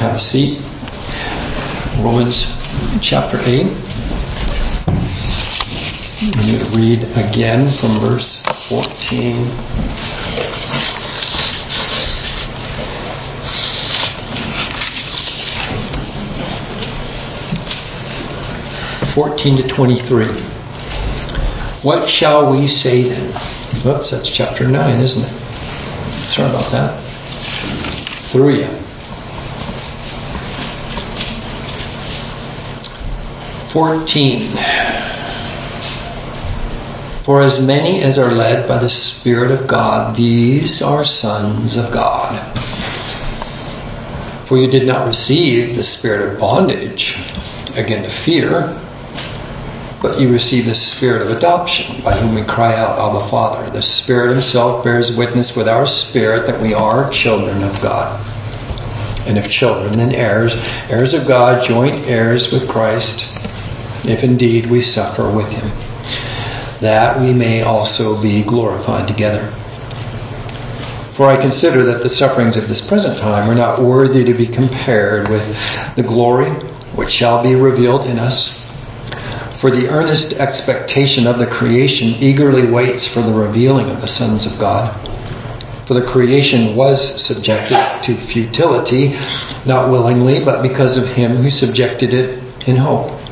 have a seat. Romans chapter 8. I'm going to read again from verse 14. Fourteen to twenty-three. What shall we say then? Oops, that's chapter nine, isn't it? Sorry about that. You. 14. For as many as are led by the Spirit of God, these are sons of God. For you did not receive the spirit of bondage, again to fear, but you received the spirit of adoption, by whom we cry out, Abba Father. The Spirit Himself bears witness with our spirit that we are children of God. And if children, then heirs, heirs of God, joint heirs with Christ if indeed we suffer with him, that we may also be glorified together. For I consider that the sufferings of this present time are not worthy to be compared with the glory which shall be revealed in us. For the earnest expectation of the creation eagerly waits for the revealing of the sons of God. For the creation was subjected to futility, not willingly, but because of him who subjected it in hope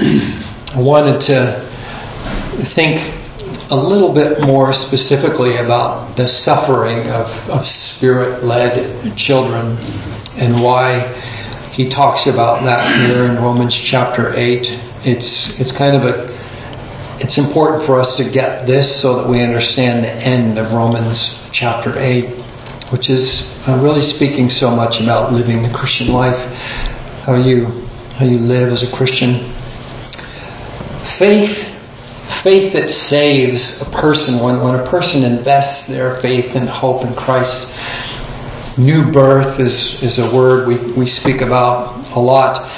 I wanted to think a little bit more specifically about the suffering of, of spirit led children and why he talks about that here in Romans chapter 8. It's, it's kind of a it's important for us to get this so that we understand the end of Romans chapter 8, which is uh, really speaking so much about living the Christian life, how you how you live as a Christian faith, faith that saves a person, when, when a person invests their faith and hope in Christ, new birth is, is a word we, we speak about a lot.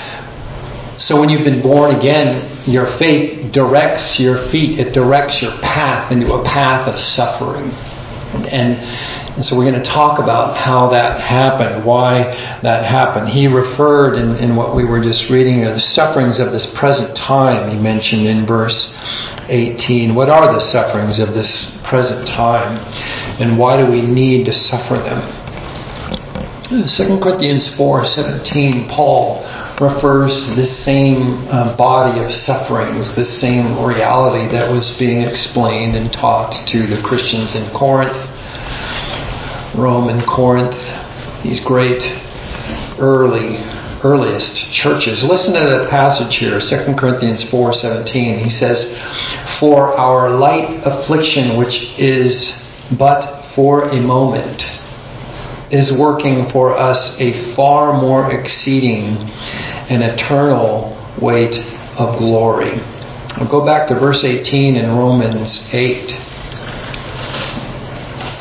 So when you've been born again, your faith directs your feet, it directs your path into a path of suffering. And, and so we're going to talk about how that happened, why that happened. He referred in, in what we were just reading the sufferings of this present time, he mentioned in verse 18. What are the sufferings of this present time? And why do we need to suffer them? 2 Corinthians 4:17, Paul refers to this same uh, body of sufferings, this same reality that was being explained and taught to the Christians in Corinth. Rome and Corinth, these great early earliest churches. Listen to the passage here, 2 Corinthians 4:17. He says, "For our light affliction which is but for a moment is working for us a far more exceeding and eternal weight of glory." I'll go back to verse 18 in Romans 8.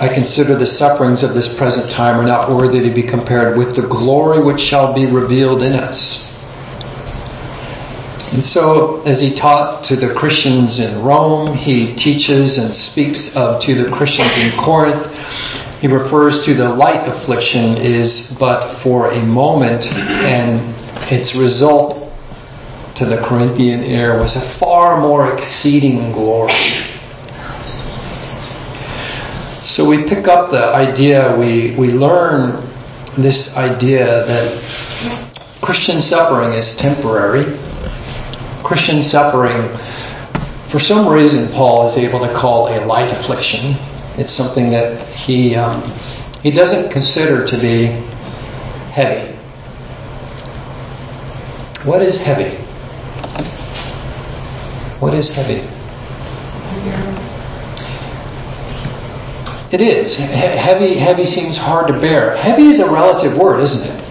I consider the sufferings of this present time are not worthy to be compared with the glory which shall be revealed in us. And so, as he taught to the Christians in Rome, he teaches and speaks of to the Christians in Corinth. He refers to the light affliction is but for a moment, and its result to the Corinthian ear was a far more exceeding glory. So we pick up the idea, we, we learn this idea that Christian suffering is temporary. Christian suffering, for some reason, Paul is able to call a light affliction. It's something that he, um, he doesn't consider to be heavy. What is heavy? What is heavy? It is. He- heavy, heavy seems hard to bear. Heavy is a relative word, isn't it?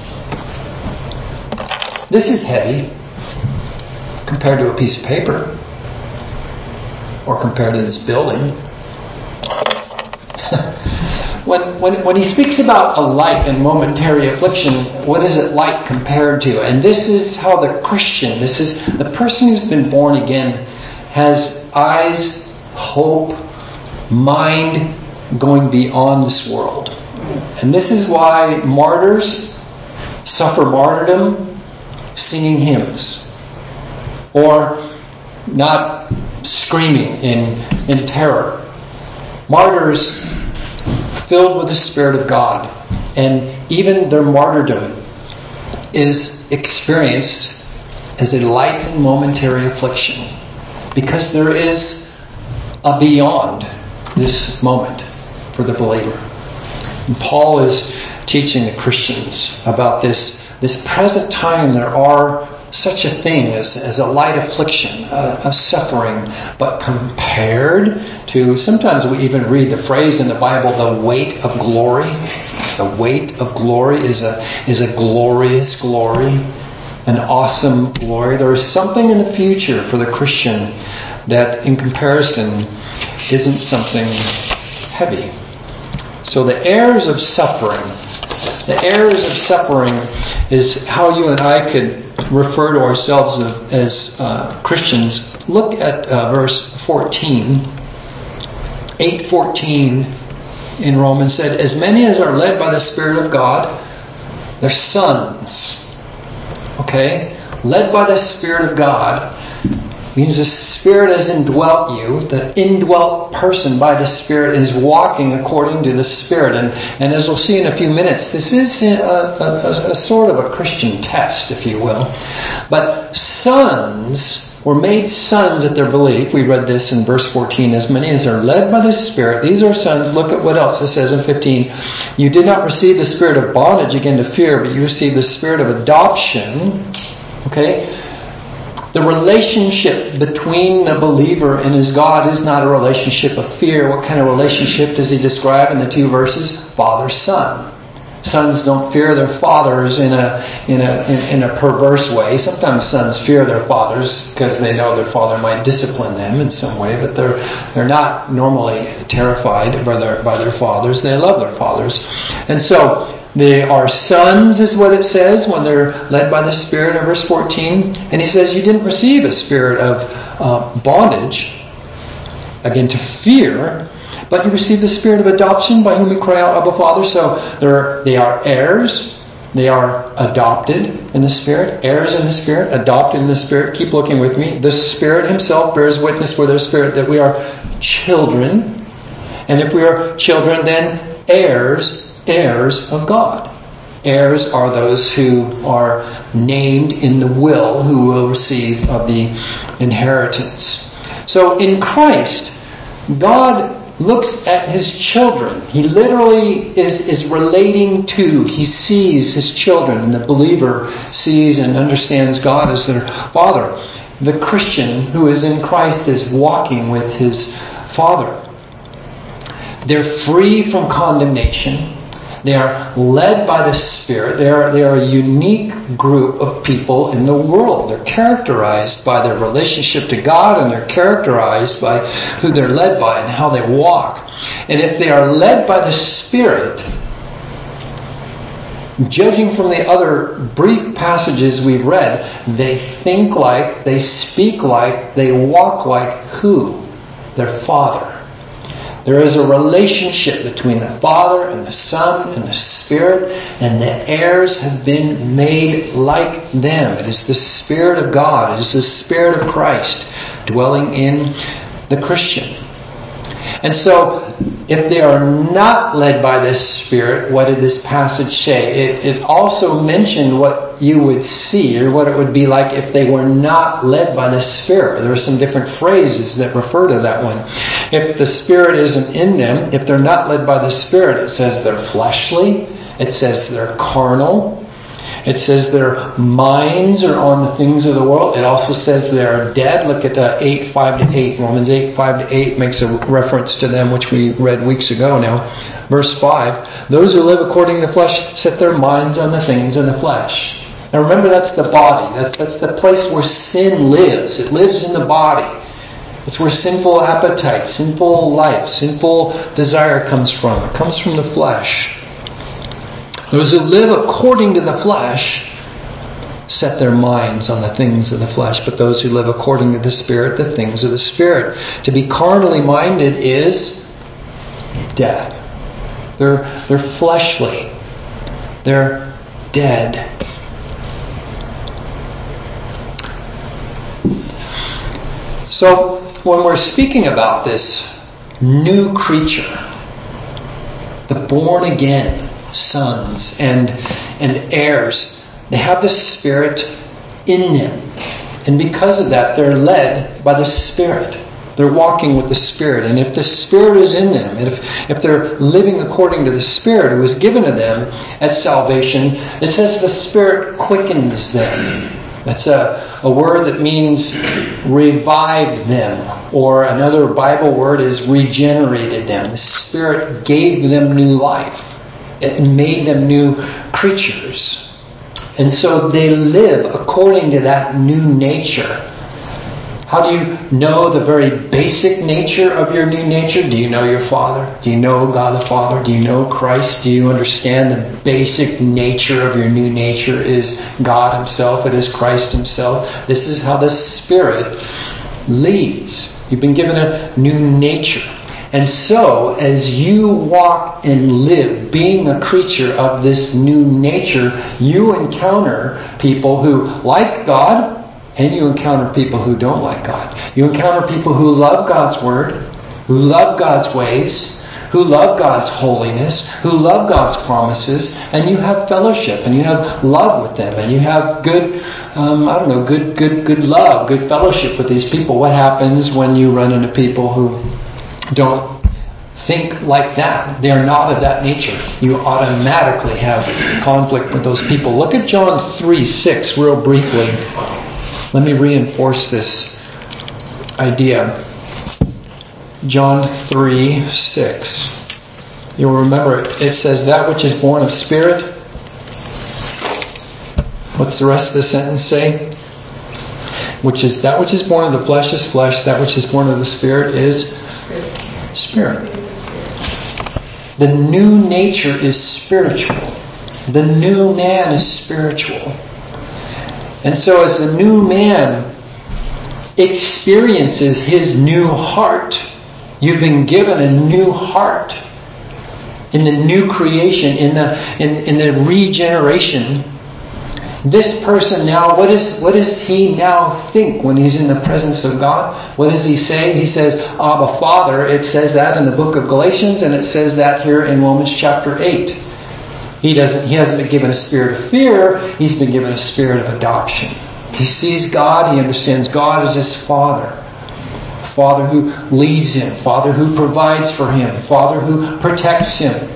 This is heavy compared to a piece of paper or compared to this building. when, when, when he speaks about a light and momentary affliction, what is it like compared to? And this is how the Christian, this is the person who's been born again, has eyes, hope, mind going beyond this world. And this is why martyrs suffer martyrdom singing hymns or not screaming in, in terror. Martyrs filled with the Spirit of God, and even their martyrdom is experienced as a light and momentary affliction because there is a beyond this moment for the believer. And Paul is teaching the Christians about this, this present time there are such a thing as, as a light affliction, uh, a, a, suffering, but compared to, sometimes we even read the phrase in the Bible, the weight of glory. The weight of glory is a, is a glorious glory, an awesome glory. There is something in the future for the Christian that, in comparison, isn't something heavy. So the heirs of suffering, the heirs of suffering is how you and I could refer to ourselves as uh, Christians, look at uh, verse 14. 8:14 in Romans said, "As many as are led by the Spirit of God, they're sons." Okay, led by the Spirit of God means the Spirit has indwelt you. The indwelt person by the Spirit is walking according to the Spirit. And, and as we'll see in a few minutes, this is a, a, a sort of a Christian test, if you will. But sons were made sons at their belief. We read this in verse 14. As many as are led by the Spirit, these are sons. Look at what else it says in 15. You did not receive the spirit of bondage again to fear, but you received the spirit of adoption. Okay? The relationship between the believer and his God is not a relationship of fear. What kind of relationship does he describe in the two verses? Father son. Sons don't fear their fathers in a in a in, in a perverse way. Sometimes sons fear their fathers because they know their father might discipline them in some way, but they're they're not normally terrified by their by their fathers. They love their fathers, and so they are sons, is what it says when they're led by the Spirit in verse 14. And he says, You didn't receive a spirit of uh, bondage, again, to fear, but you received the spirit of adoption by whom we cry out, Abba Father. So they're, they are heirs. They are adopted in the Spirit, heirs in the Spirit, adopted in the Spirit. Keep looking with me. The Spirit Himself bears witness with our spirit that we are children. And if we are children, then heirs heirs of God. Heirs are those who are named in the will who will receive of the inheritance. So in Christ, God looks at his children. He literally is, is relating to, he sees his children, and the believer sees and understands God as their father. The Christian who is in Christ is walking with his father. They're free from condemnation. They are led by the Spirit. They are, they are a unique group of people in the world. They're characterized by their relationship to God and they're characterized by who they're led by and how they walk. And if they are led by the Spirit, judging from the other brief passages we've read, they think like, they speak like, they walk like who? Their Father. There is a relationship between the Father and the Son and the Spirit, and the heirs have been made like them. It is the Spirit of God, it is the Spirit of Christ dwelling in the Christian. And so, if they are not led by this Spirit, what did this passage say? It, it, also mentioned what you would see, or what it would be like if they were not led by the Spirit. There are some different phrases that refer to that one. If the Spirit isn't in them, if they're not led by the Spirit, it says they're fleshly, it says they're carnal, It says their minds are on the things of the world. It also says they are dead. Look at uh, 8, 5 to 8. Romans 8, 5 to 8 makes a reference to them, which we read weeks ago now. Verse 5 Those who live according to the flesh set their minds on the things in the flesh. Now remember, that's the body. That's, that's the place where sin lives. It lives in the body. It's where sinful appetite, sinful life, sinful desire comes from. It comes from the flesh. Those who live according to the flesh set their minds on the things of the flesh, but those who live according to the Spirit, the things of the Spirit. To be carnally minded is death. They're, they're fleshly. They're dead. So, when we're speaking about this new creature, the born again sons and, and heirs, they have the Spirit in them. And because of that, they're led by the Spirit. They're walking with the Spirit. And if the Spirit is in them, and if, if they're living according to the Spirit who was given to them at salvation, it says the Spirit quickens them. That's a, a word that means revived them, or another Bible word is regenerated them. The Spirit gave them new life, it made them new creatures. And so they live according to that new nature. How do you know the very basic nature of your new nature? Do you know your Father? Do you know God the Father? Do you know Christ? Do you understand the basic nature of your new nature is God Himself? It is Christ Himself. This is how the Spirit leads. You've been given a new nature. And so, as you walk and live, being a creature of this new nature, you encounter people who like God, and you encounter people who don't like God. You encounter people who love God's Word, who love God's ways, who love God's holiness, who love God's promises, and you have fellowship and you have love with them and you have good, um, I don't know, good, good, good love, good fellowship with these people. What happens when you run into people who don't think like that? They're not of that nature. You automatically have conflict with those people. Look at John 3 6 real briefly. Let me reinforce this idea. John 3 6. You'll remember it, it says, That which is born of spirit. What's the rest of the sentence say? Which is that which is born of the flesh is flesh, that which is born of the spirit is spirit. The new nature is spiritual. The new man is spiritual. And so, as the new man experiences his new heart, you've been given a new heart in the new creation, in the, in, in the regeneration. This person now, what, is, what does he now think when he's in the presence of God? What does he say? He says, Abba, Father. It says that in the book of Galatians, and it says that here in Romans chapter 8. He doesn't he hasn't been given a spirit of fear, he's been given a spirit of adoption. He sees God, he understands God as his father. Father who leads him, Father who provides for him, Father who protects him.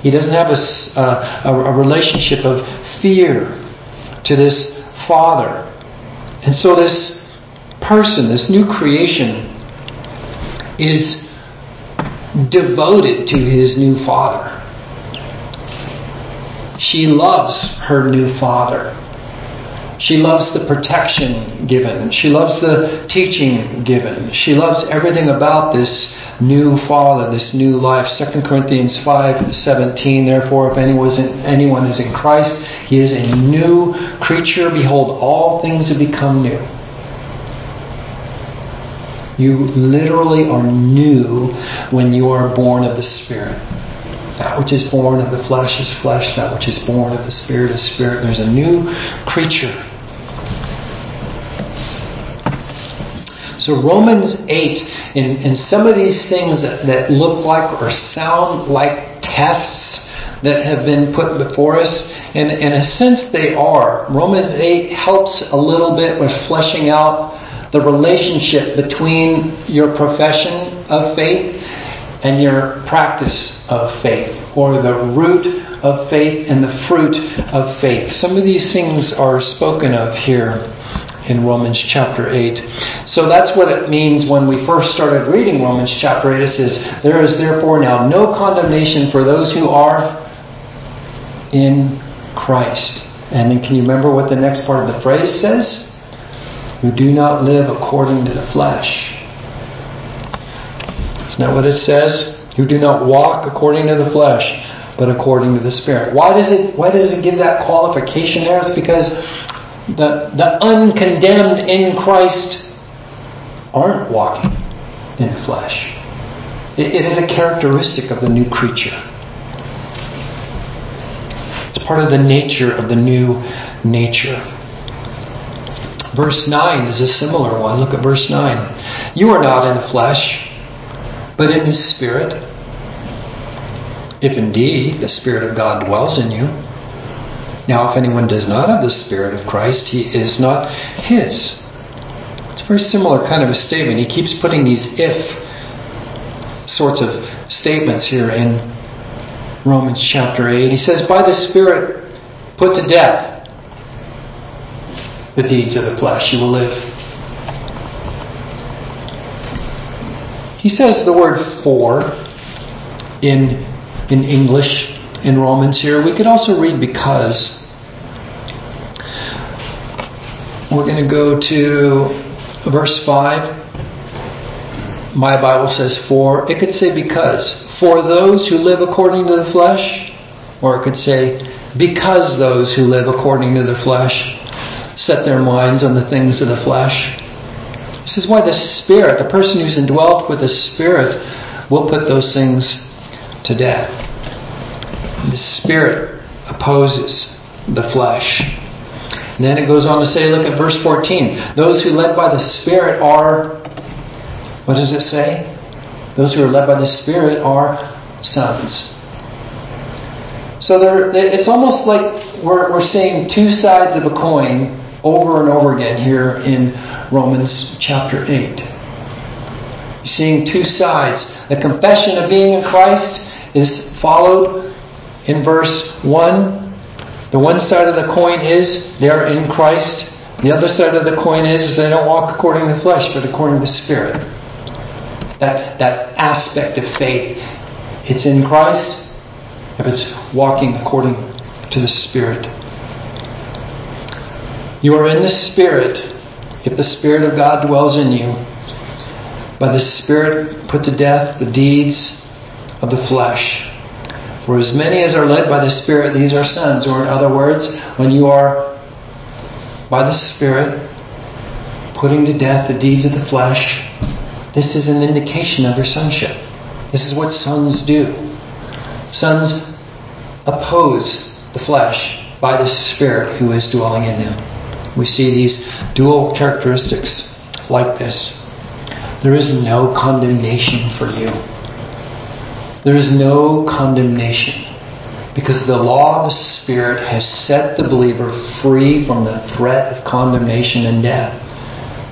He doesn't have a, a, a relationship of fear to this Father. And so this person, this new creation, is devoted to his new Father. She loves her new father. She loves the protection given. She loves the teaching given. She loves everything about this new father, this new life. 2 Corinthians 5 17. Therefore, if anyone is in Christ, he is a new creature. Behold, all things have become new. You literally are new when you are born of the Spirit. That which is born of the flesh is flesh, that which is born of the spirit is spirit. There's a new creature. So, Romans 8, in, in some of these things that, that look like or sound like tests that have been put before us, and in a sense they are. Romans 8 helps a little bit with fleshing out the relationship between your profession of faith and your practice of faith, or the root of faith and the fruit of faith. Some of these things are spoken of here in Romans chapter 8. So that's what it means when we first started reading Romans chapter 8. It says, There is therefore now no condemnation for those who are in Christ. And then can you remember what the next part of the phrase says? Who do not live according to the flesh. Isn't that what it says? You do not walk according to the flesh, but according to the Spirit. Why does it why does it give that qualification there? It's because the, the uncondemned in Christ aren't walking in the flesh. It, it is a characteristic of the new creature. It's part of the nature of the new nature. Verse 9 is a similar one. Look at verse 9. You are not in the flesh, but in the Spirit. If indeed the Spirit of God dwells in you. Now, if anyone does not have the Spirit of Christ, he is not his. It's a very similar kind of a statement. He keeps putting these if sorts of statements here in Romans chapter 8. He says, By the Spirit, put to death the deeds of the flesh. You will live. He says the word for in, in English in Romans here. We could also read because. We're going to go to verse 5. My Bible says for. It could say because. For those who live according to the flesh. Or it could say because those who live according to the flesh set their minds on the things of the flesh. This is why the Spirit, the person who's indwelt with the Spirit, will put those things to death. The Spirit opposes the flesh. And then it goes on to say, look at verse 14. Those who led by the Spirit are, what does it say? Those who are led by the Spirit are sons. So there, it's almost like we're, we're seeing two sides of a coin over and over again here in Romans chapter 8. You're seeing two sides. The confession of being in Christ is followed in verse 1, the one side of the coin is they are in Christ. The other side of the coin is, is they don't walk according to the flesh, but according to the Spirit. That, that aspect of faith. It's in Christ if it's walking according to the Spirit. You are in the Spirit if the Spirit of God dwells in you. By the Spirit, put to death the deeds of the flesh. For as many as are led by the Spirit, these are sons. Or, in other words, when you are by the Spirit putting to death the deeds of the flesh, this is an indication of your sonship. This is what sons do. Sons oppose the flesh by the Spirit who is dwelling in them. We see these dual characteristics like this. There is no condemnation for you. There is no condemnation because the law of the Spirit has set the believer free from the threat of condemnation and death.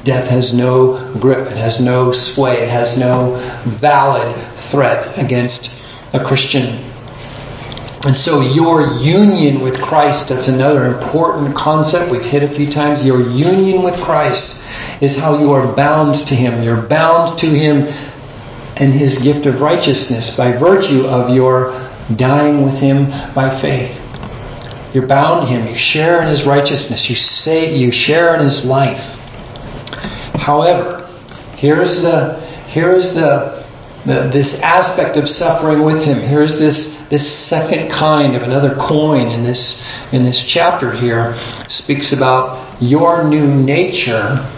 Death has no grip, it has no sway, it has no valid threat against a Christian. And so, your union with Christ, that's another important concept we've hit a few times. Your union with Christ is how you are bound to Him. You're bound to Him and his gift of righteousness by virtue of your dying with him by faith. You're bound to him. You share in his righteousness. You say you share in his life. However, here's the here's the, the this aspect of suffering with him. Here's this this second kind of another coin in this in this chapter here speaks about your new nature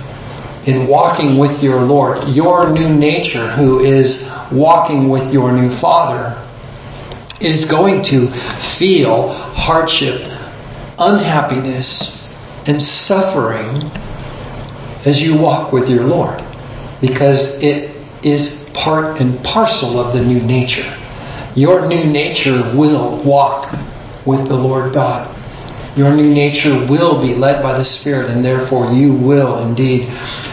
in walking with your Lord, your new nature, who is walking with your new Father, is going to feel hardship, unhappiness, and suffering as you walk with your Lord, because it is part and parcel of the new nature. Your new nature will walk with the Lord God. Your new nature will be led by the Spirit, and therefore you will indeed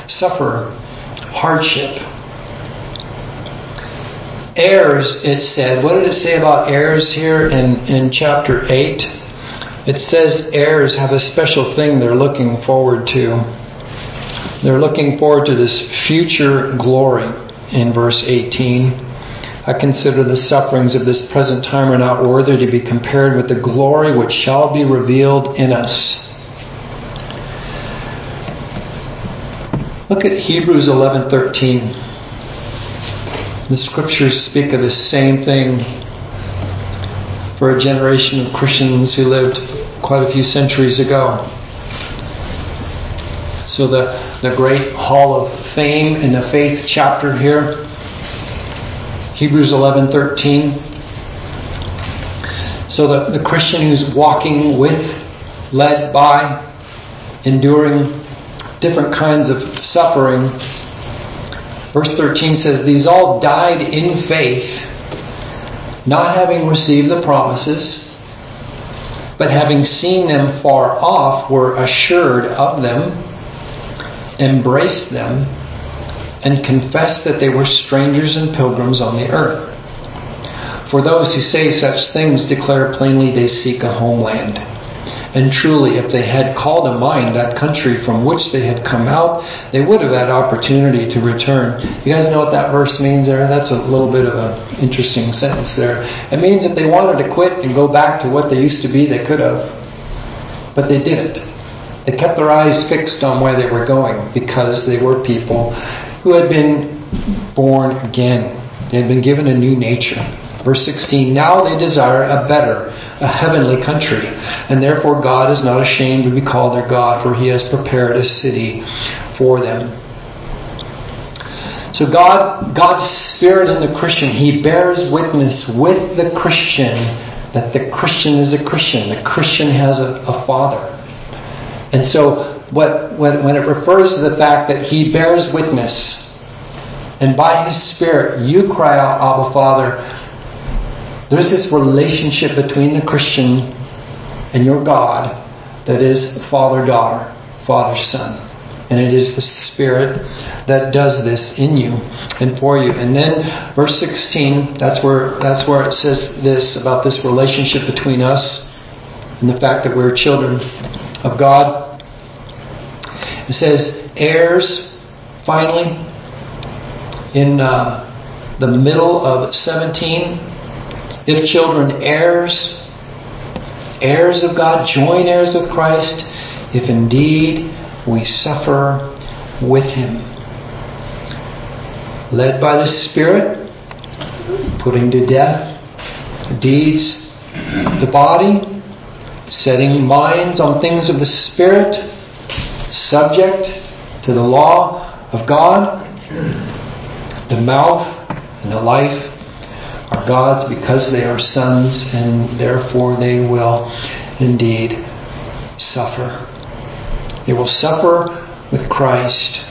suffer hardship. heirs, it said. What did it say about heirs here in, in chapter 8? It says heirs have a special thing they're looking forward to. They're looking forward to this future glory in verse 18. I consider the sufferings of this present time are not worthy to be compared with the glory which shall be revealed in us. Look at Hebrews 11:13. The scriptures speak of the same thing for a generation of Christians who lived quite a few centuries ago. So the, the great hall of fame in the faith chapter here, Hebrews 11:13. So the, the Christian who's walking with, led by, enduring different kinds of suffering. Verse 13 says, These all died in faith, not having received the promises, but having seen them far off, were assured of them, embraced them, and confessed that they were strangers and pilgrims on the earth. For those who say such things declare plainly they seek a homeland. And truly, if they had called to mind that country from which they had come out, they would have had opportunity to return. You guys know what that verse means there? That's a little bit of an interesting sentence there. It means if they wanted to quit and go back to what they used to be, they could have. But they didn't. They kept their eyes fixed on where they were going because they were people who had been born again. They had been given a new nature. Verse 16 Now they desire a better, a heavenly country, and therefore God is not ashamed to be called their God, for he has prepared a city for them. So God, God's Spirit in the Christian, He bears witness with the Christian that the Christian is a Christian. The Christian has a, a father. And so what, when, when it refers to the fact that He bears witness, and by His Spirit you cry out, Abba Father, there's this relationship between the Christian and your God that is father daughter, father son. And it is the Spirit that does this in you and for you. And then verse 16, that's where that's where it says this about this relationship between us and the fact that we're children of God. It says heirs, finally, in uh, the middle of 17 if children, heirs, heirs of God, joint heirs of Christ, if indeed we suffer with him. Led by the Spirit, putting to death deeds the body, setting minds on things of the Spirit, subject to the law of God, the mouth and the life are God's because they are sons, and therefore they will indeed suffer. They will suffer with Christ.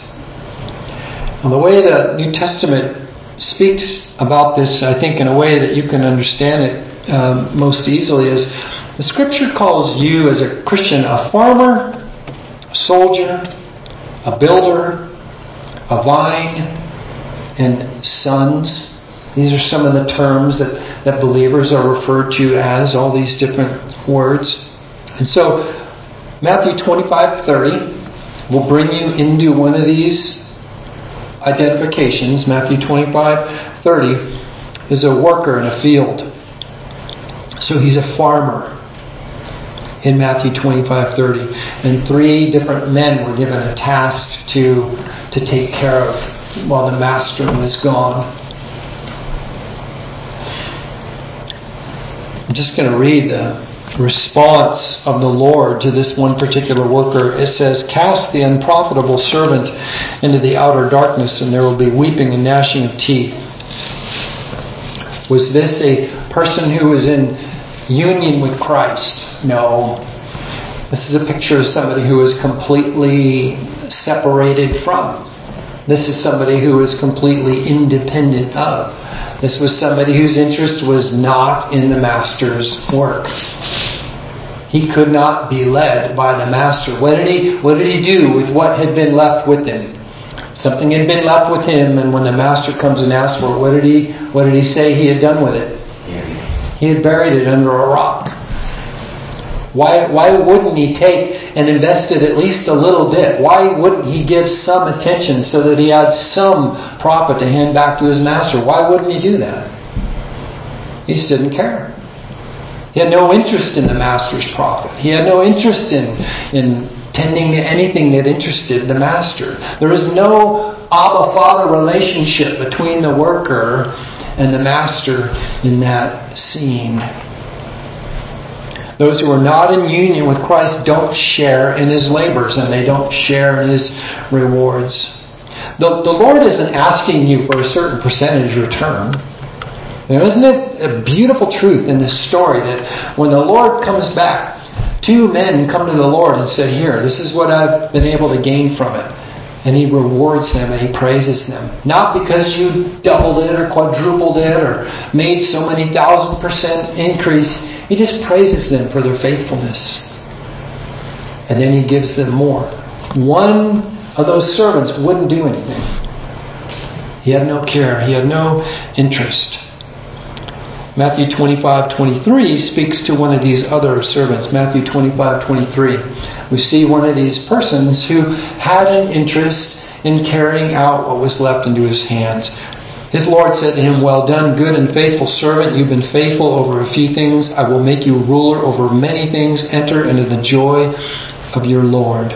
Now, the way the New Testament speaks about this, I think, in a way that you can understand it um, most easily, is the Scripture calls you as a Christian a farmer, soldier, a builder, a vine, and sons. These are some of the terms that, that believers are referred to as, all these different words. And so, Matthew 25 30 will bring you into one of these identifications. Matthew 25 30 is a worker in a field. So, he's a farmer in Matthew 25 30. And three different men were given a task to, to take care of while the master was gone. I'm just going to read the response of the Lord to this one particular worker. It says, Cast the unprofitable servant into the outer darkness, and there will be weeping and gnashing of teeth. Was this a person who was in union with Christ? No. This is a picture of somebody who was completely separated from. This is somebody who was completely independent of. This was somebody whose interest was not in the master's work. He could not be led by the master. What did he what did he do with what had been left with him? Something had been left with him, and when the master comes and asks for it, what did he, what did he say he had done with it? He had buried it under a rock. Why, why wouldn't he take and invest it at least a little bit? Why wouldn't he give some attention so that he had some profit to hand back to his master? Why wouldn't he do that? He just didn't care. He had no interest in the master's profit. He had no interest in, in tending to anything that interested the master. There is no Abba Father relationship between the worker and the master in that scene. Those who are not in union with Christ don't share in his labors and they don't share in his rewards. The, the Lord isn't asking you for a certain percentage return. Now, isn't it a beautiful truth in this story that when the Lord comes back, two men come to the Lord and say, Here, this is what I've been able to gain from it. And he rewards them and he praises them. Not because you doubled it or quadrupled it or made so many thousand percent increase. He just praises them for their faithfulness. And then he gives them more. One of those servants wouldn't do anything. He had no care, he had no interest. Matthew 25, 23 speaks to one of these other servants. Matthew 25, 23. We see one of these persons who had an interest in carrying out what was left into his hands. His Lord said to him, Well done, good and faithful servant. You've been faithful over a few things. I will make you ruler over many things. Enter into the joy of your Lord.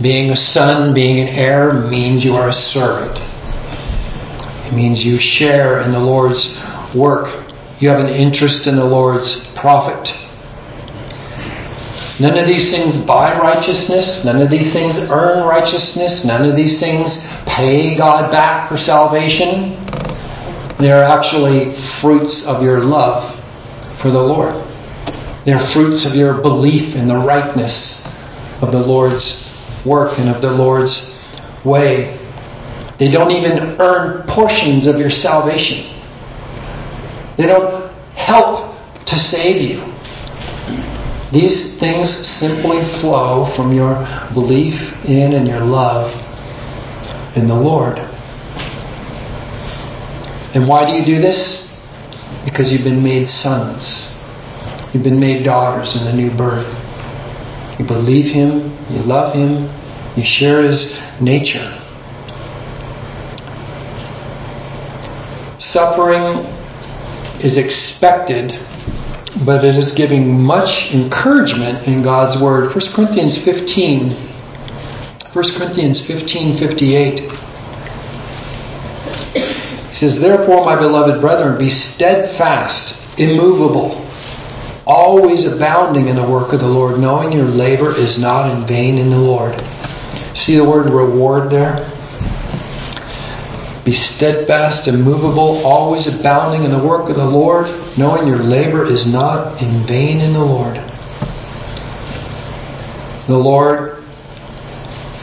Being a son, being an heir, means you are a servant. It means you share in the Lord's work. You have an interest in the Lord's profit. None of these things buy righteousness. None of these things earn righteousness. None of these things pay God back for salvation. They are actually fruits of your love for the Lord. They're fruits of your belief in the rightness of the Lord's work and of the Lord's way. They don't even earn portions of your salvation. They don't help to save you. These things simply flow from your belief in and your love in the Lord. And why do you do this? Because you've been made sons. You've been made daughters in the new birth. You believe Him, you love Him, you share His nature. Suffering is expected but it is giving much encouragement in God's Word. 1 Corinthians 15, 1 Corinthians 15, 58. He says, Therefore, my beloved brethren, be steadfast, immovable, always abounding in the work of the Lord, knowing your labor is not in vain in the Lord. See the word reward there? Be steadfast, immovable, always abounding in the work of the Lord, knowing your labor is not in vain in the Lord. The Lord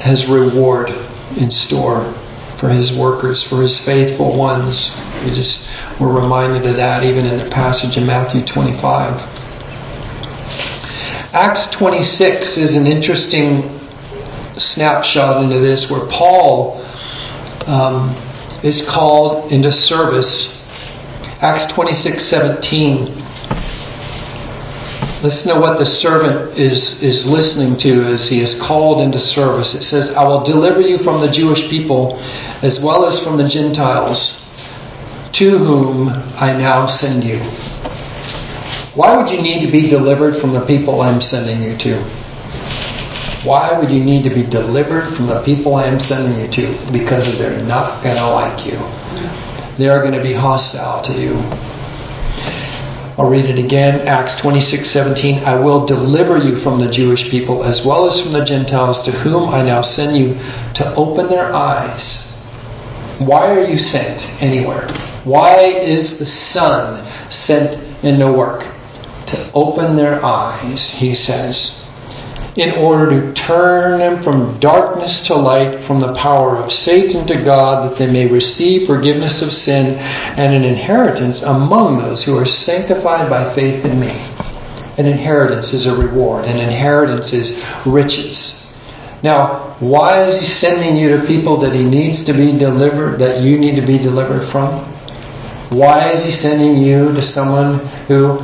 has reward in store for his workers, for his faithful ones. We just were reminded of that even in the passage in Matthew 25. Acts 26 is an interesting snapshot into this where Paul um, is called into service. Acts 26 17. Listen to what the servant is, is listening to as he is called into service. It says, I will deliver you from the Jewish people as well as from the Gentiles, to whom I now send you. Why would you need to be delivered from the people I'm sending you to? Why would you need to be delivered from the people I am sending you to? Because they're not going to like you. They are going to be hostile to you. I'll read it again. Acts 26 17. I will deliver you from the Jewish people as well as from the Gentiles to whom I now send you to open their eyes. Why are you sent anywhere? Why is the Son sent into work? To open their eyes, he says in order to turn them from darkness to light, from the power of Satan to God, that they may receive forgiveness of sin and an inheritance among those who are sanctified by faith in me. An inheritance is a reward, an inheritance is riches. Now, why is he sending you to people that he needs to be delivered, that you need to be delivered from? Why is he sending you to someone who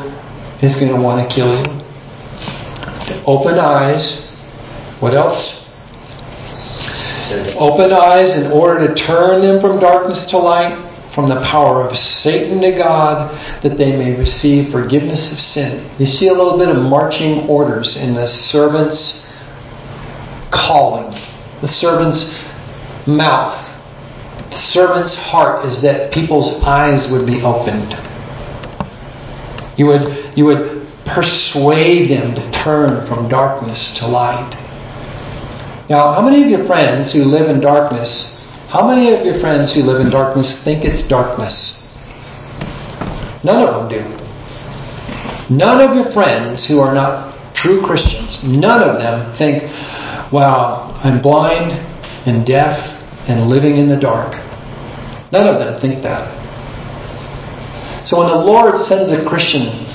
is going to want to kill you? Open eyes. What else? Open eyes in order to turn them from darkness to light from the power of Satan to God that they may receive forgiveness of sin. You see a little bit of marching orders in the servant's calling, the servant's mouth. The servant's heart is that people's eyes would be opened. You would, you would persuade them to turn from darkness to light. Now, how many of your friends who live in darkness how many of your friends who live in darkness think it's darkness? None of them do. None of your friends who are not true Christians, none of them think, wow, I'm blind and deaf and living in the dark. None of them think that. So when the Lord sends a Christian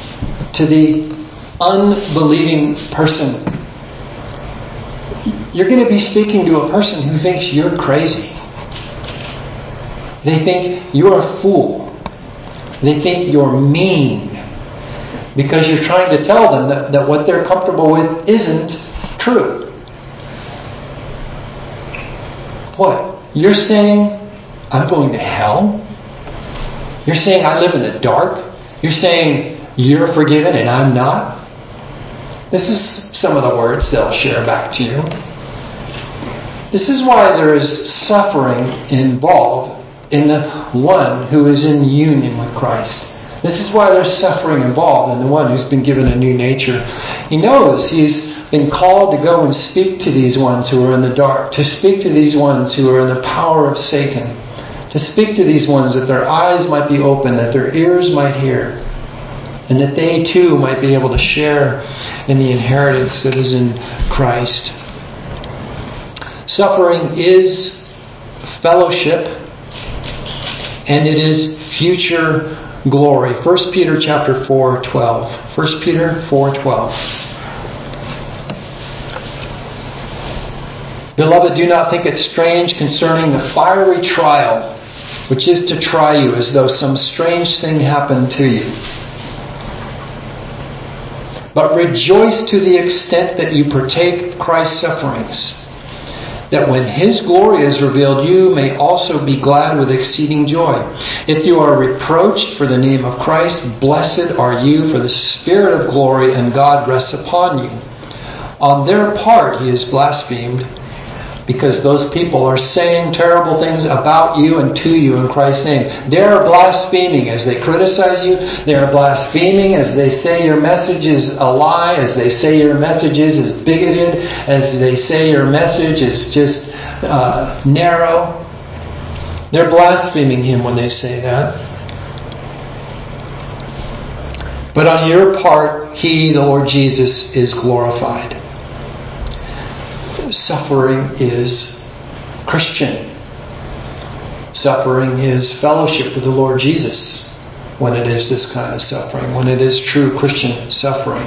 to the unbelieving person, you're going to be speaking to a person who thinks you're crazy. They think you're a fool. They think you're mean because you're trying to tell them that, that what they're comfortable with isn't true. What? You're saying I'm going to hell? You're saying I live in the dark? You're saying you're forgiven and I'm not? This is some of the words they'll share back to you. This is why there is suffering involved in the one who is in union with Christ. This is why there's suffering involved in the one who's been given a new nature. He knows he's been called to go and speak to these ones who are in the dark, to speak to these ones who are in the power of Satan, to speak to these ones that their eyes might be open, that their ears might hear, and that they too might be able to share in the inheritance that is in Christ. Suffering is fellowship and it is future glory. 1 Peter chapter 4, 12. 1 Peter 4, 12. Beloved, do not think it strange concerning the fiery trial which is to try you as though some strange thing happened to you. But rejoice to the extent that you partake Christ's sufferings that when his glory is revealed, you may also be glad with exceeding joy. If you are reproached for the name of Christ, blessed are you, for the Spirit of glory and God rests upon you. On their part, he is blasphemed because those people are saying terrible things about you and to you in Christ's name. They are blaspheming as they criticize you. They are blaspheming as they say your message is a lie, as they say your message is bigoted, as they say your message is just uh, narrow. They're blaspheming him when they say that. But on your part, he, the Lord Jesus, is glorified suffering is Christian. Suffering is fellowship with the Lord Jesus when it is this kind of suffering, when it is true Christian suffering.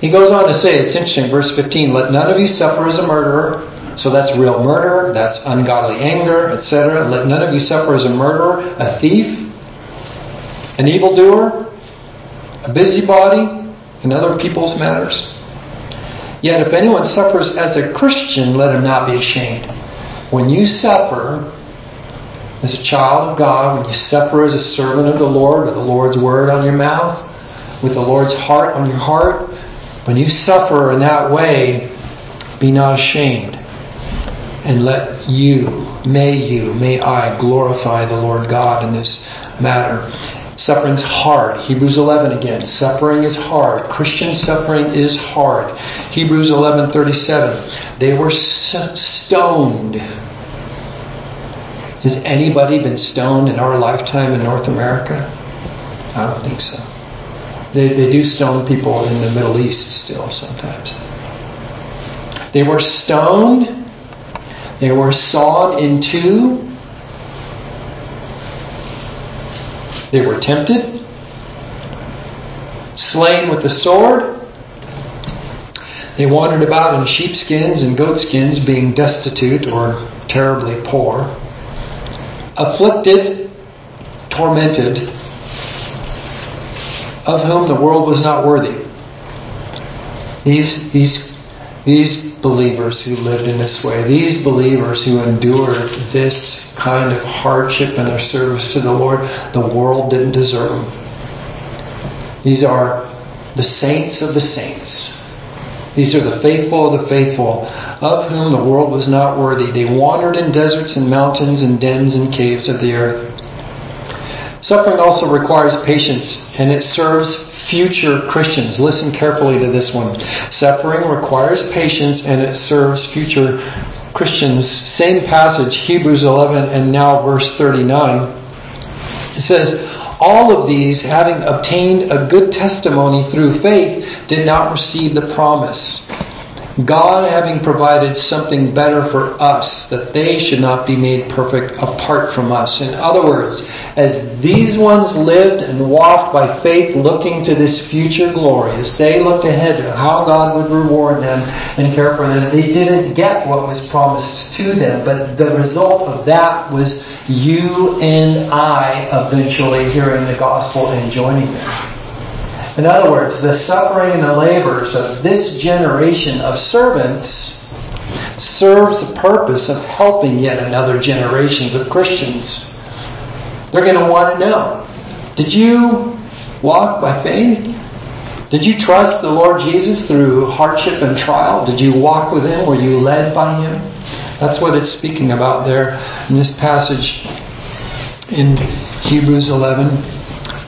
He goes on to say, it's interesting, verse 15, let none of you suffer as a murderer. So that's real murder, that's ungodly anger, etc. Let none of you suffer as a murderer, a thief, an evildoer, a busybody in other people's matters. Yet if anyone suffers as a Christian, let him not be ashamed. When you suffer as a child of God, when you suffer as a servant of the Lord, with the Lord's word on your mouth, with the Lord's heart on your heart, when you suffer in that way, be not ashamed. And let you, may you, may I glorify the Lord God in this matter. Suffering's hard. Hebrews 11 again. Suffering is hard. Christian suffering is hard. Hebrews 11:37. They were stoned. Has anybody been stoned in our lifetime in North America? I don't think so. They, they do stone people in the Middle East still sometimes. They were stoned. They were sawn in two. They were tempted, slain with the sword. They wandered about in sheepskins and goatskins, being destitute or terribly poor, afflicted, tormented, of whom the world was not worthy. These, these, these believers who lived in this way, these believers who endured this kind of hardship in their service to the Lord, the world didn't deserve them. These are the saints of the saints. These are the faithful of the faithful, of whom the world was not worthy. They wandered in deserts and mountains and dens and caves of the earth. Suffering also requires patience, and it serves future Christians. Listen carefully to this one. Suffering requires patience, and it serves future Christians. Same passage, Hebrews 11, and now verse 39. It says, all of these, having obtained a good testimony through faith, did not receive the promise. God having provided something better for us, that they should not be made perfect apart from us. In other words, as these ones lived and walked by faith, looking to this future glory, as they looked ahead to how God would reward them and care for them, they didn't get what was promised to them, but the result of that was you and I eventually hearing the gospel and joining them. In other words, the suffering and the labors of this generation of servants serves the purpose of helping yet another generations of Christians. They're going to want to know Did you walk by faith? Did you trust the Lord Jesus through hardship and trial? Did you walk with Him? Were you led by Him? That's what it's speaking about there in this passage in Hebrews 11.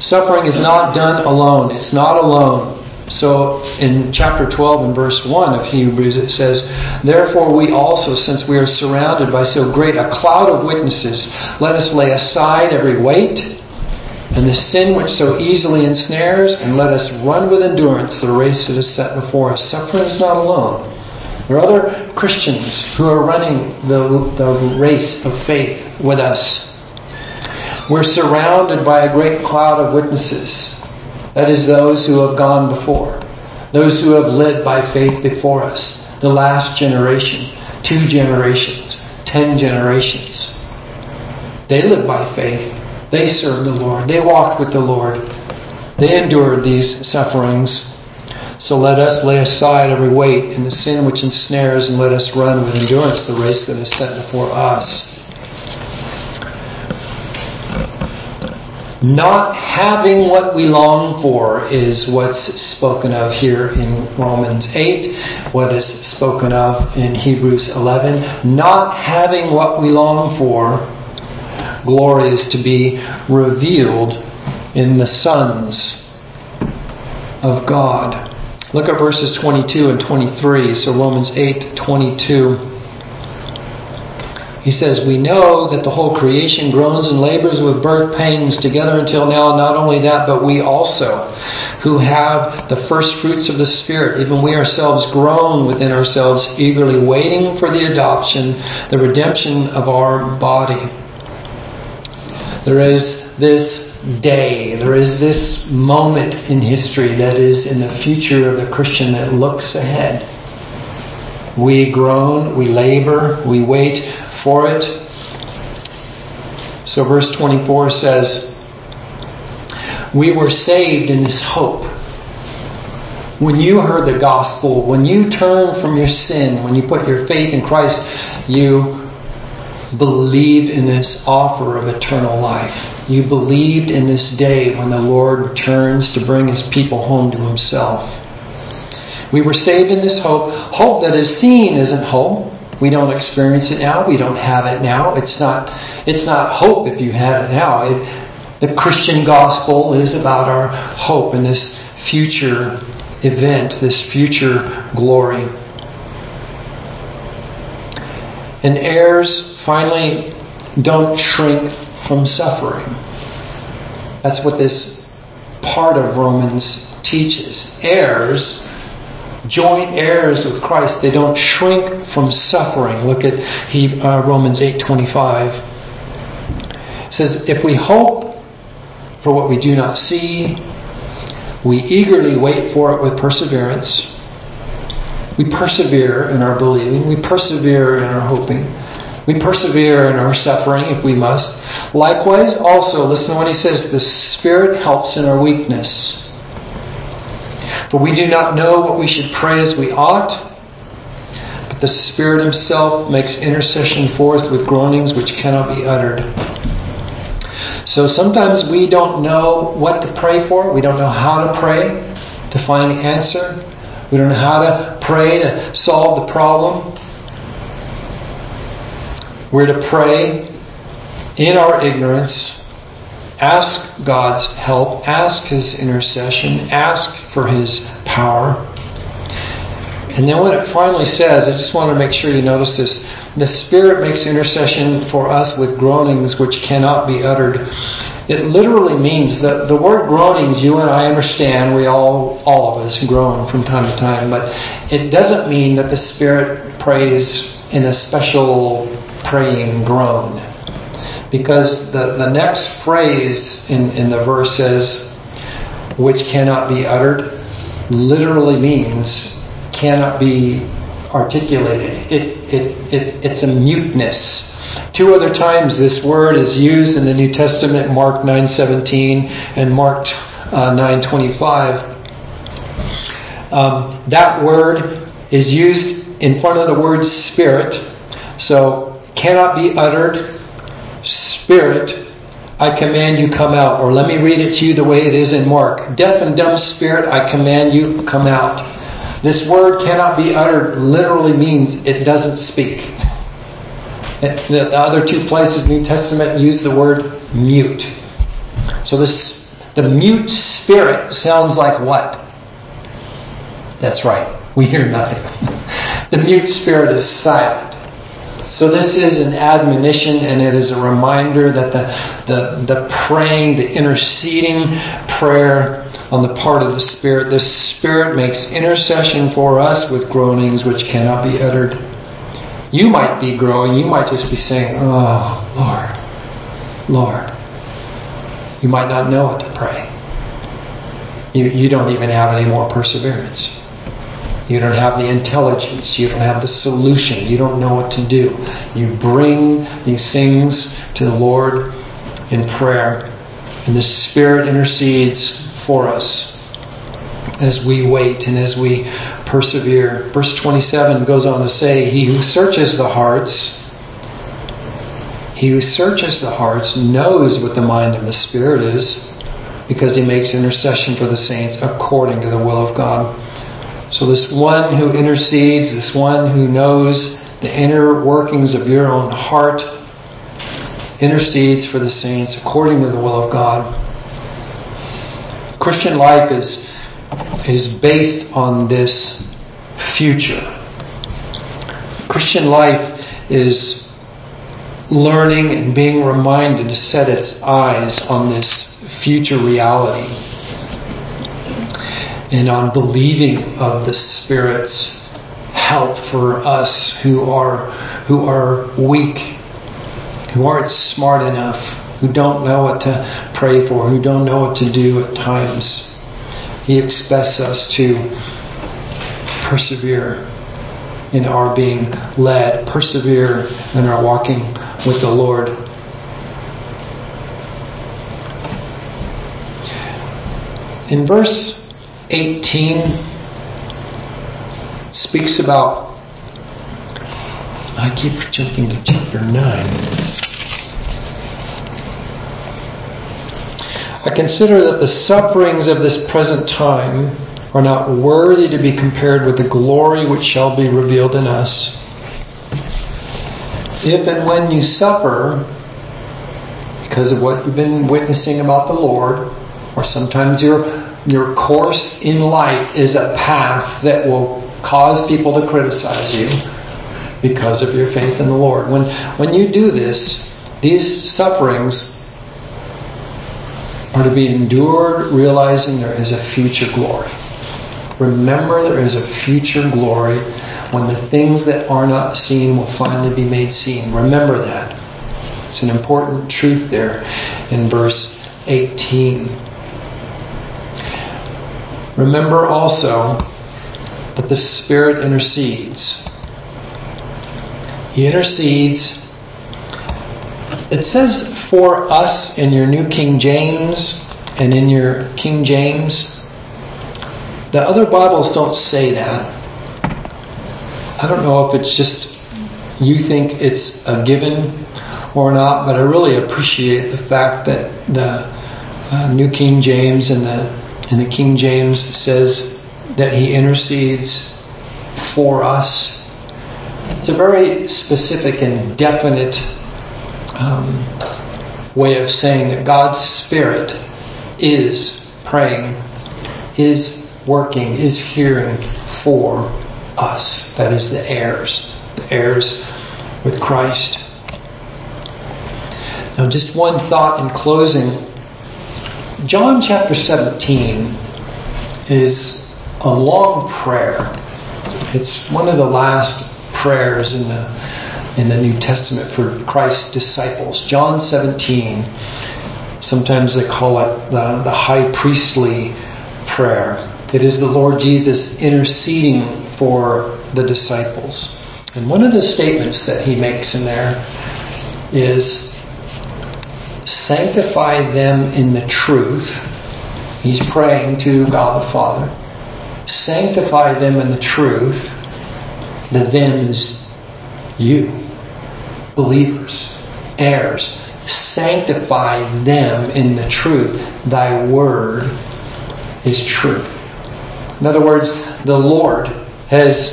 Suffering is not done alone. It's not alone. So in chapter 12 and verse 1 of Hebrews, it says, Therefore we also, since we are surrounded by so great a cloud of witnesses, let us lay aside every weight and the sin which so easily ensnares, and let us run with endurance the race that is set before us. Suffering is not alone. There are other Christians who are running the, the race of faith with us. We're surrounded by a great cloud of witnesses. That is, those who have gone before, those who have led by faith before us, the last generation, two generations, ten generations. They lived by faith. They served the Lord. They walked with the Lord. They endured these sufferings. So let us lay aside every weight and the sin which ensnares, and let us run with endurance the race that is set before us. Not having what we long for is what's spoken of here in Romans 8, what is spoken of in Hebrews 11. Not having what we long for, glory is to be revealed in the sons of God. Look at verses 22 and 23. So Romans 8 22. He says, We know that the whole creation groans and labors with birth pangs together until now. Not only that, but we also, who have the first fruits of the Spirit, even we ourselves groan within ourselves, eagerly waiting for the adoption, the redemption of our body. There is this day, there is this moment in history that is in the future of the Christian that looks ahead. We groan, we labor, we wait for it. So, verse 24 says, We were saved in this hope. When you heard the gospel, when you turned from your sin, when you put your faith in Christ, you believed in this offer of eternal life. You believed in this day when the Lord returns to bring his people home to himself. We were saved in this hope. Hope that is seen isn't hope. We don't experience it now. We don't have it now. It's not, it's not hope if you had it now. It, the Christian gospel is about our hope in this future event, this future glory. And heirs, finally, don't shrink from suffering. That's what this part of Romans teaches. Heirs joint heirs with Christ. They don't shrink from suffering. Look at he, uh, Romans 8:25. It says, "If we hope for what we do not see, we eagerly wait for it with perseverance. We persevere in our believing. We persevere in our hoping. We persevere in our suffering if we must. Likewise, also, listen to what he says the Spirit helps in our weakness. For we do not know what we should pray as we ought, but the Spirit Himself makes intercession for us with groanings which cannot be uttered. So sometimes we don't know what to pray for, we don't know how to pray to find the answer, we don't know how to pray to solve the problem. We're to pray in our ignorance, ask God's help, ask His intercession, ask for His power. And then when it finally says, I just want to make sure you notice this the Spirit makes intercession for us with groanings which cannot be uttered. It literally means that the word groanings, you and I understand, we all, all of us groan from time to time, but it doesn't mean that the Spirit prays in a special praying groan. Because the, the next phrase in, in the verse says, which cannot be uttered, literally means cannot be articulated. It, it, it, it's a muteness. Two other times this word is used in the New Testament, Mark 9.17 and Mark uh, 9.25. Um, that word is used in front of the word spirit. So cannot be uttered, spirit, I command you come out. Or let me read it to you the way it is in Mark. Deaf and dumb spirit, I command you come out. This word cannot be uttered literally means it doesn't speak. The other two places New Testament use the word mute. So this the mute spirit sounds like what? That's right. We hear nothing. The mute spirit is silent. So this is an admonition and it is a reminder that the, the, the praying, the interceding prayer on the part of the Spirit, the Spirit makes intercession for us with groanings which cannot be uttered. You might be growing, you might just be saying, Oh, Lord, Lord. You might not know what to pray. You, you don't even have any more perseverance. You don't have the intelligence. You don't have the solution. You don't know what to do. You bring these things to the Lord in prayer, and the Spirit intercedes for us as we wait and as we persevere. Verse 27 goes on to say, He who searches the hearts, he who searches the hearts knows what the mind of the Spirit is because he makes intercession for the saints according to the will of God. So, this one who intercedes, this one who knows the inner workings of your own heart, intercedes for the saints according to the will of God. Christian life is, is based on this future. Christian life is learning and being reminded to set its eyes on this future reality and on believing of the Spirit's help for us who are who are weak, who aren't smart enough, who don't know what to pray for, who don't know what to do at times. He expects us to persevere in our being led, persevere in our walking with the Lord. In verse 18 speaks about. I keep jumping to chapter 9. I consider that the sufferings of this present time are not worthy to be compared with the glory which shall be revealed in us. If and when you suffer because of what you've been witnessing about the Lord, or sometimes you're your course in life is a path that will cause people to criticize you because of your faith in the Lord. When, when you do this, these sufferings are to be endured, realizing there is a future glory. Remember, there is a future glory when the things that are not seen will finally be made seen. Remember that. It's an important truth there in verse 18. Remember also that the Spirit intercedes. He intercedes. It says for us in your New King James and in your King James. The other Bibles don't say that. I don't know if it's just you think it's a given or not, but I really appreciate the fact that the uh, New King James and the and the King James says that He intercedes for us. It's a very specific and definite um, way of saying that God's Spirit is praying, is working, is hearing for us. That is the heirs, the heirs with Christ. Now, just one thought in closing. John chapter 17 is a long prayer. It's one of the last prayers in the in the New Testament for Christ's disciples. John 17. Sometimes they call it the, the high priestly prayer. It is the Lord Jesus interceding for the disciples. And one of the statements that he makes in there is sanctify them in the truth. He's praying to God the Father. Sanctify them in the truth. The them is you, believers, heirs. Sanctify them in the truth. Thy word is truth. In other words, the Lord has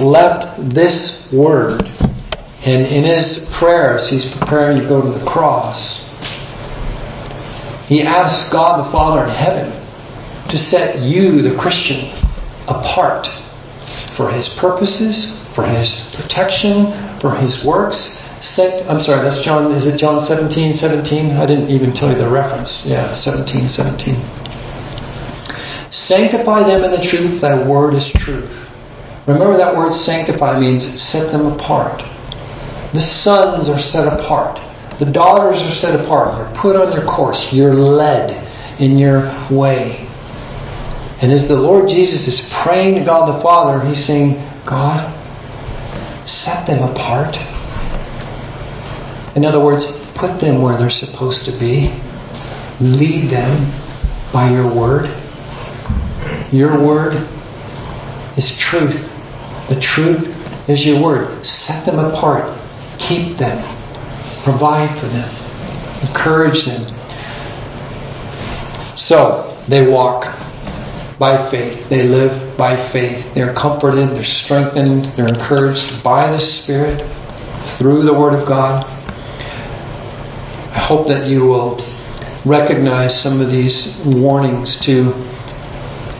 left this word, and in his prayers, he's preparing to go to the cross he asks God the Father in heaven to set you, the Christian, apart for His purposes, for His protection, for His works. Set, I'm sorry, that's John. Is it John 17, 17? I didn't even tell you the reference. Yeah, 17, 17. Sanctify them in the truth, thy word is truth. Remember that word sanctify means set them apart. The sons are set apart. The daughters are set apart. You're put on your course. You're led in your way. And as the Lord Jesus is praying to God the Father, He's saying, God, set them apart. In other words, put them where they're supposed to be. Lead them by your word. Your word is truth. The truth is your word. Set them apart. Keep them Provide for them, encourage them. So they walk by faith, they live by faith. They're comforted, they're strengthened, they're encouraged by the Spirit through the Word of God. I hope that you will recognize some of these warnings to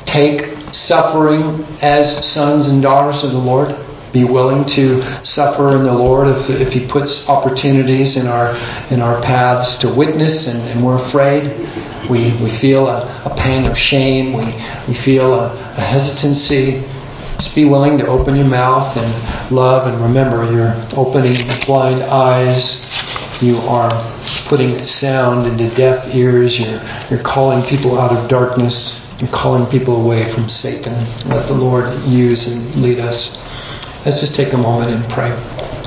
take suffering as sons and daughters of the Lord be willing to suffer in the Lord if, if He puts opportunities in our in our paths to witness and, and we're afraid. We, we feel a, a pang of shame. We, we feel a, a hesitancy. Just be willing to open your mouth and love and remember you're opening blind eyes. You are putting sound into deaf ears. You're, you're calling people out of darkness. You're calling people away from Satan. Let the Lord use and lead us. Let's just take a moment and pray.